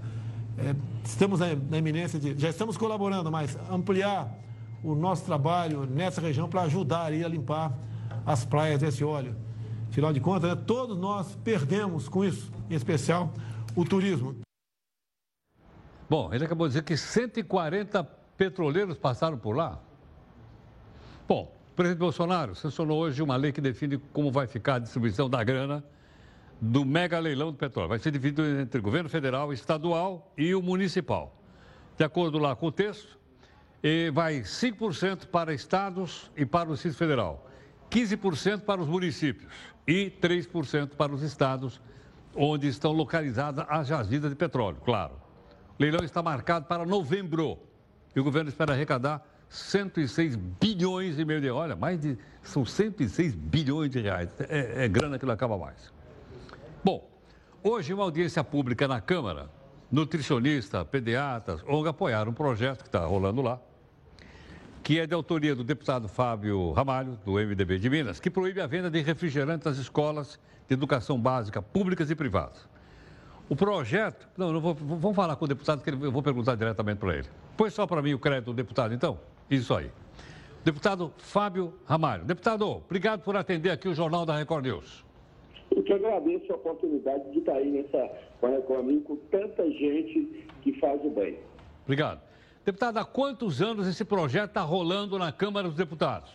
É, estamos na, na iminência de. Já estamos colaborando, mas ampliar o nosso trabalho nessa região para ajudar a limpar as praias desse óleo. Afinal de contas, né, todos nós perdemos com isso, em especial o turismo. Bom, ele acabou de dizer que 140 petroleiros passaram por lá. Bom, o presidente Bolsonaro sancionou hoje uma lei que define como vai ficar a distribuição da grana do mega leilão do petróleo. Vai ser dividido entre o governo federal, estadual e o municipal. De acordo lá com o texto, vai 5% para estados e para o Distrito Federal, 15% para os municípios e 3% para os estados onde estão localizadas as jazidas de petróleo, claro. O leilão está marcado para novembro e o governo espera arrecadar 106 bilhões e meio de... Olha, mais de... São 106 bilhões de reais. É, é grana que não acaba mais. Bom, hoje, uma audiência pública na Câmara, nutricionistas, pediatras, ONG apoiaram um projeto que está rolando lá, que é de autoria do deputado Fábio Ramalho, do MDB de Minas, que proíbe a venda de refrigerantes nas escolas de educação básica públicas e privadas. O projeto. Não, não vou, vamos falar com o deputado, que eu vou perguntar diretamente para ele. Põe só para mim o crédito do deputado, então? Isso aí. Deputado Fábio Ramalho. Deputado, obrigado por atender aqui o Jornal da Record News. Eu que agradeço a oportunidade de estar aí nessa Record com tanta gente que faz o bem. Obrigado. Deputado, há quantos anos esse projeto está rolando na Câmara dos Deputados?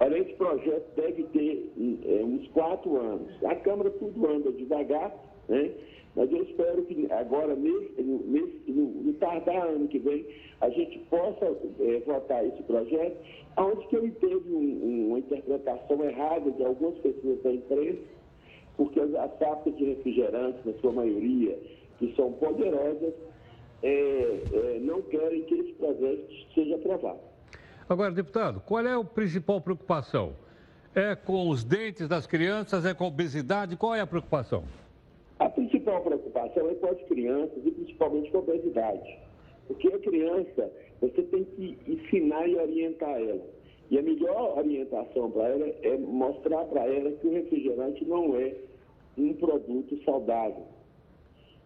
Olha, esse projeto deve ter é, uns quatro anos. A Câmara tudo anda devagar, né? Mas eu espero que agora, nesse, nesse, no, no tardar ano que vem, a gente possa é, votar esse projeto, onde que eu entendo um, uma interpretação errada de algumas pessoas da imprensa, porque as fábricas de refrigerantes, na sua maioria, que são poderosas, é, é, não querem que esse projeto seja aprovado. Agora, deputado, qual é a principal preocupação? É com os dentes das crianças? É com a obesidade? Qual é a preocupação? A principal preocupação é com as crianças e principalmente com a obesidade. Porque a criança, você tem que ensinar e orientar ela. E a melhor orientação para ela é mostrar para ela que o refrigerante não é um produto saudável.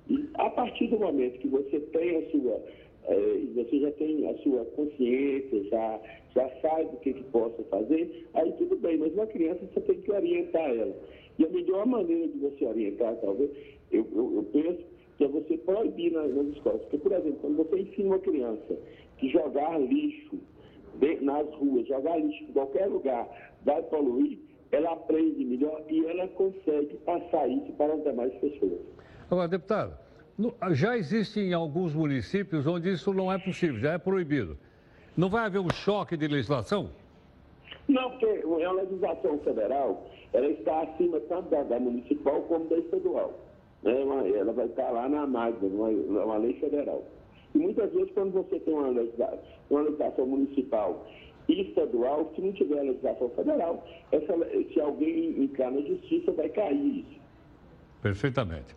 E a partir do momento que você tem a sua, eh, você já tem a sua consciência, já, já sabe o que, que possa fazer, aí tudo bem, mas uma criança você tem que orientar ela. E a melhor maneira de você orientar, talvez, eu, eu, eu penso, que é você proibir nas, nas, escolas. Porque, por exemplo, quando você ensina uma criança que jogar lixo nas ruas, jogar lixo em qualquer lugar vai poluir, ela aprende melhor e ela consegue passar isso para as demais pessoas. Agora, deputado, já existe em alguns municípios onde isso não é possível, já é proibido. Não vai haver um choque de legislação? Não, porque a legislação federal ela está acima tanto da, municipal como da estadual. Né? Ela vai estar lá na MAGNA, uma, uma lei federal. E muitas vezes, quando você tem uma legislação, uma legislação municipal estadual, se não tiver legislação federal, essa, se alguém entrar na justiça, vai cair isso. Perfeitamente.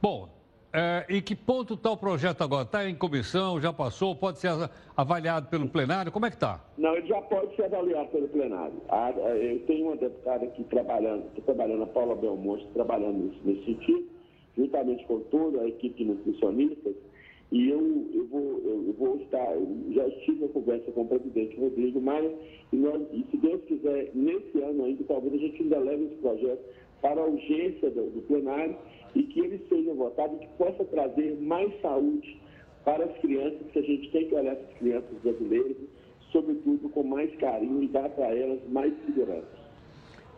Bom, é, em que ponto está o projeto agora? Está em comissão, já passou, pode ser avaliado pelo plenário? Como é que está? Não, ele já pode ser avaliado pelo plenário. eu tenho uma deputada aqui trabalhando, trabalhando a Paula Belmonte, trabalhando nesse, nesse sentido, juntamente com toda a equipe de nutricionistas, e eu, eu, vou, eu vou estar, já estive na conversa com o presidente Rodrigo Maia, e, nós, e se Deus quiser, nesse ano ainda, talvez a gente ainda leve esse projeto para a urgência do, do plenário e que ele seja votado e que possa trazer mais saúde para as crianças, que a gente tem que olhar essas crianças brasileiras, sobretudo com mais carinho e dar para elas mais segurança.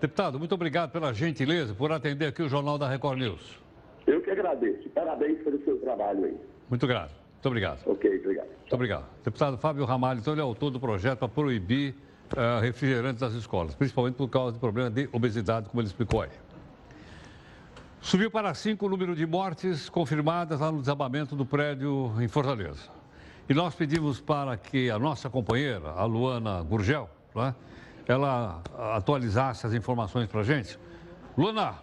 Deputado, muito obrigado pela gentileza por atender aqui o Jornal da Record News. Eu que agradeço. Parabéns pelo seu trabalho aí. Muito grato. Muito obrigado. Ok, obrigado. Muito obrigado. Deputado Fábio Ramalho, então ele é autor do projeto para proibir uh, refrigerantes nas escolas, principalmente por causa do problema de obesidade, como ele explicou aí. Subiu para cinco o número de mortes confirmadas lá no desabamento do prédio em Fortaleza. E nós pedimos para que a nossa companheira, a Luana Gurgel, né, ela atualizasse as informações para a gente. Luana,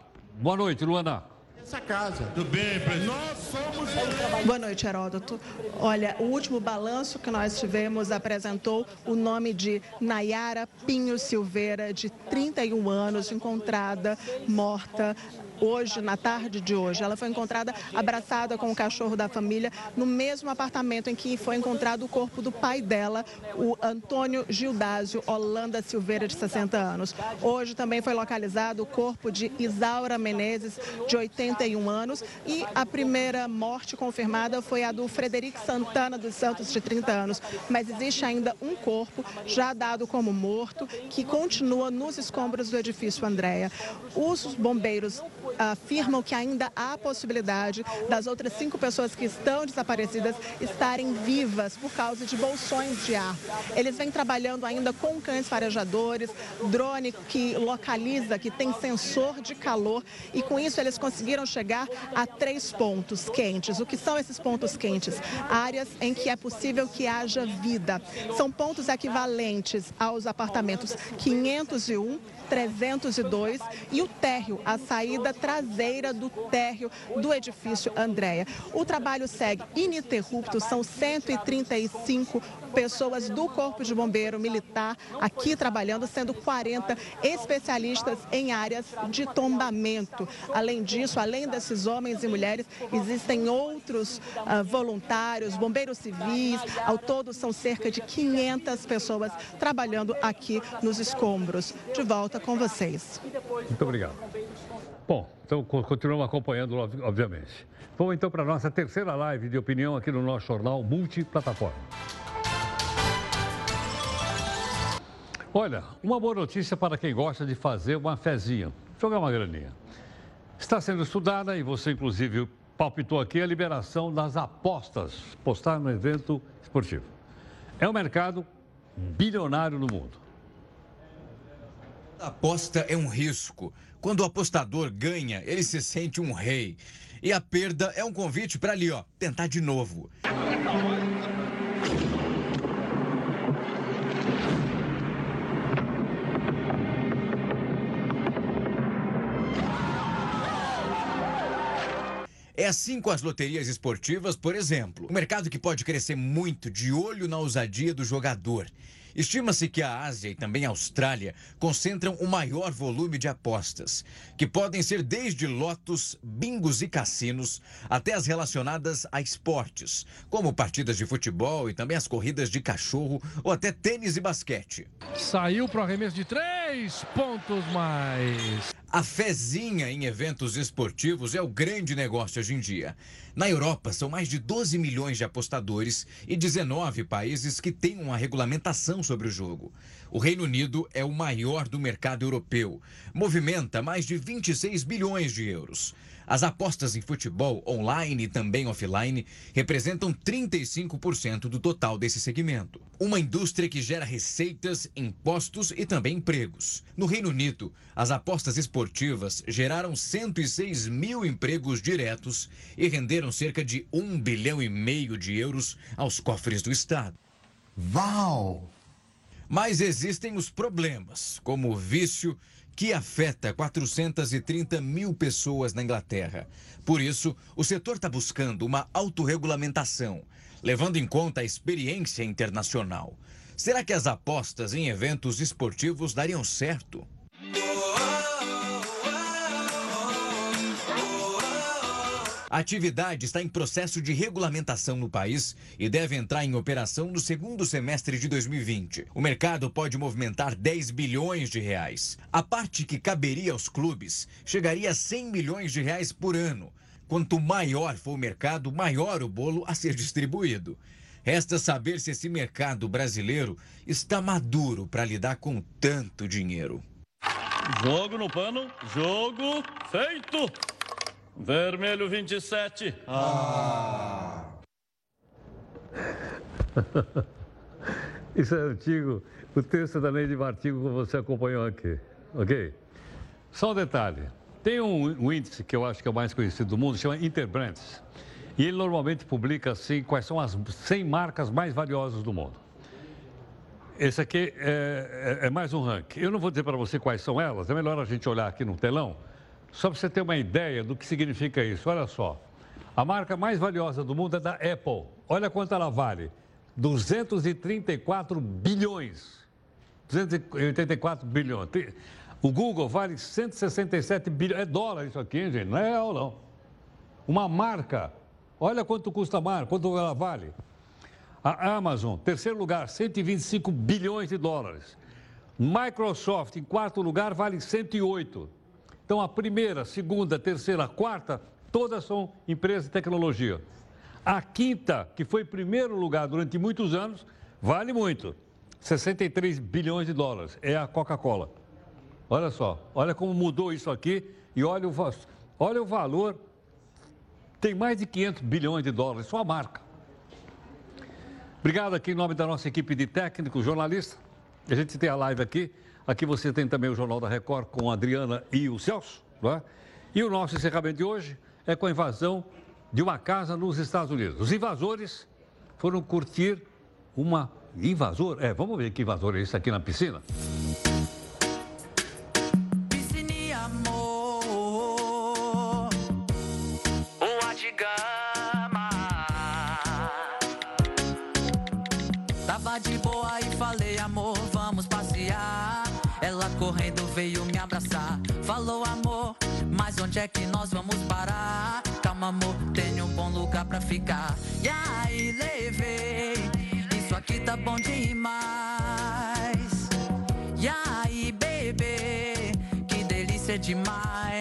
boa noite, Luana essa casa. Tudo bem, presidente? Nós somos. Boa noite, Heródoto. Olha, o último balanço que nós tivemos apresentou o nome de Nayara Pinho Silveira, de 31 anos, encontrada morta hoje, na tarde de hoje. Ela foi encontrada abraçada com o cachorro da família no mesmo apartamento em que foi encontrado o corpo do pai dela, o Antônio Gildásio Holanda Silveira, de 60 anos. Hoje também foi localizado o corpo de Isaura Menezes, de 81 anos, e a primeira morte confirmada foi a do Frederico Santana dos Santos, de 30 anos. Mas existe ainda um corpo já dado como morto que continua nos escombros do edifício Andréia. Os bombeiros afirmam que ainda há possibilidade das outras cinco pessoas que estão desaparecidas estarem vivas por causa de bolsões de ar. Eles vêm trabalhando ainda com cães farejadores, drone que localiza, que tem sensor de calor e com isso eles conseguiram chegar a três pontos quentes. O que são esses pontos quentes? Áreas em que é possível que haja vida. São pontos equivalentes aos apartamentos 501, 302 e o térreo, a saída traseira do térreo do edifício Andréia. O trabalho segue ininterrupto, são 135 pessoas do Corpo de Bombeiro Militar aqui trabalhando, sendo 40 especialistas em áreas de tombamento. Além disso, além desses homens e mulheres, existem outros uh, voluntários, bombeiros civis. Ao todo, são cerca de 500 pessoas trabalhando aqui nos escombros. De volta com vocês. Muito obrigado. Bom, então continuamos acompanhando, obviamente. Vamos então para a nossa terceira live de opinião aqui no nosso jornal Multiplataforma. Olha, uma boa notícia para quem gosta de fazer uma fezinha, jogar uma graninha. Está sendo estudada e você, inclusive, palpitou aqui a liberação das apostas, postar no evento esportivo. É um mercado bilionário no mundo. A aposta é um risco. Quando o apostador ganha, ele se sente um rei. E a perda é um convite para ali, ó, tentar de novo. É assim com as loterias esportivas, por exemplo. Um mercado que pode crescer muito de olho na ousadia do jogador. Estima-se que a Ásia e também a Austrália concentram o maior volume de apostas, que podem ser desde lotos, bingos e cassinos, até as relacionadas a esportes, como partidas de futebol e também as corridas de cachorro ou até tênis e basquete. Saiu para o arremesso de três pontos mais. A fezinha em eventos esportivos é o grande negócio hoje em dia. Na Europa, são mais de 12 milhões de apostadores e 19 países que têm uma regulamentação sobre o jogo. O Reino Unido é o maior do mercado europeu, movimenta mais de 26 bilhões de euros. As apostas em futebol, online e também offline, representam 35% do total desse segmento. Uma indústria que gera receitas, impostos e também empregos. No Reino Unido, as apostas esportivas geraram 106 mil empregos diretos e renderam cerca de 1 bilhão e meio de euros aos cofres do Estado. Uau! Mas existem os problemas, como o vício que afeta 430 mil pessoas na Inglaterra. Por isso, o setor está buscando uma autorregulamentação, levando em conta a experiência internacional. Será que as apostas em eventos esportivos dariam certo? A atividade está em processo de regulamentação no país e deve entrar em operação no segundo semestre de 2020. O mercado pode movimentar 10 bilhões de reais. A parte que caberia aos clubes chegaria a 100 milhões de reais por ano. Quanto maior for o mercado, maior o bolo a ser distribuído. Resta saber se esse mercado brasileiro está maduro para lidar com tanto dinheiro. Jogo no pano, jogo feito. Vermelho 27. Ah. Isso é antigo. O texto da Neide Martigo que você acompanhou aqui. Ok? Só um detalhe. Tem um, um, índice que eu acho que é o mais conhecido do mundo, chama Interbrands. E ele normalmente publica assim quais são as 100 marcas mais valiosas do mundo. Esse aqui é, é, é mais um ranking. Eu não vou dizer para você quais são elas, é melhor a gente olhar aqui no telão só para você ter uma ideia do que significa isso, olha só. A marca mais valiosa do mundo é da Apple. Olha quanto ela vale: 234 bilhões. 284 bilhões. O Google vale 167 bilhões. É dólar isso aqui, gente, não é real, não. Uma marca. Olha quanto custa a marca, quanto ela vale. A Amazon, terceiro lugar, 125 bilhões de dólares. Microsoft, em quarto lugar, vale 108. Então, a primeira, segunda, terceira, quarta, todas são empresas de tecnologia. A quinta, que foi primeiro lugar durante muitos anos, vale muito. 63 bilhões de dólares. É a Coca-Cola. Olha só, olha como mudou isso aqui e olha o, olha o valor. Tem mais de 500 bilhões de dólares, só a marca. Obrigado aqui em nome da nossa equipe de técnicos, jornalistas. A gente tem a live aqui. Aqui você tem também o Jornal da Record com a Adriana e o Celso. É? E o nosso encerramento de hoje é com a invasão de uma casa nos Estados Unidos. Os invasores foram curtir uma. Invasor? É, vamos ver que invasor é esse aqui na piscina. Onde é que nós vamos parar? Calma amor, tenho um bom lugar pra ficar. E aí levei, isso aqui tá bom demais. E aí bebê, que delícia demais.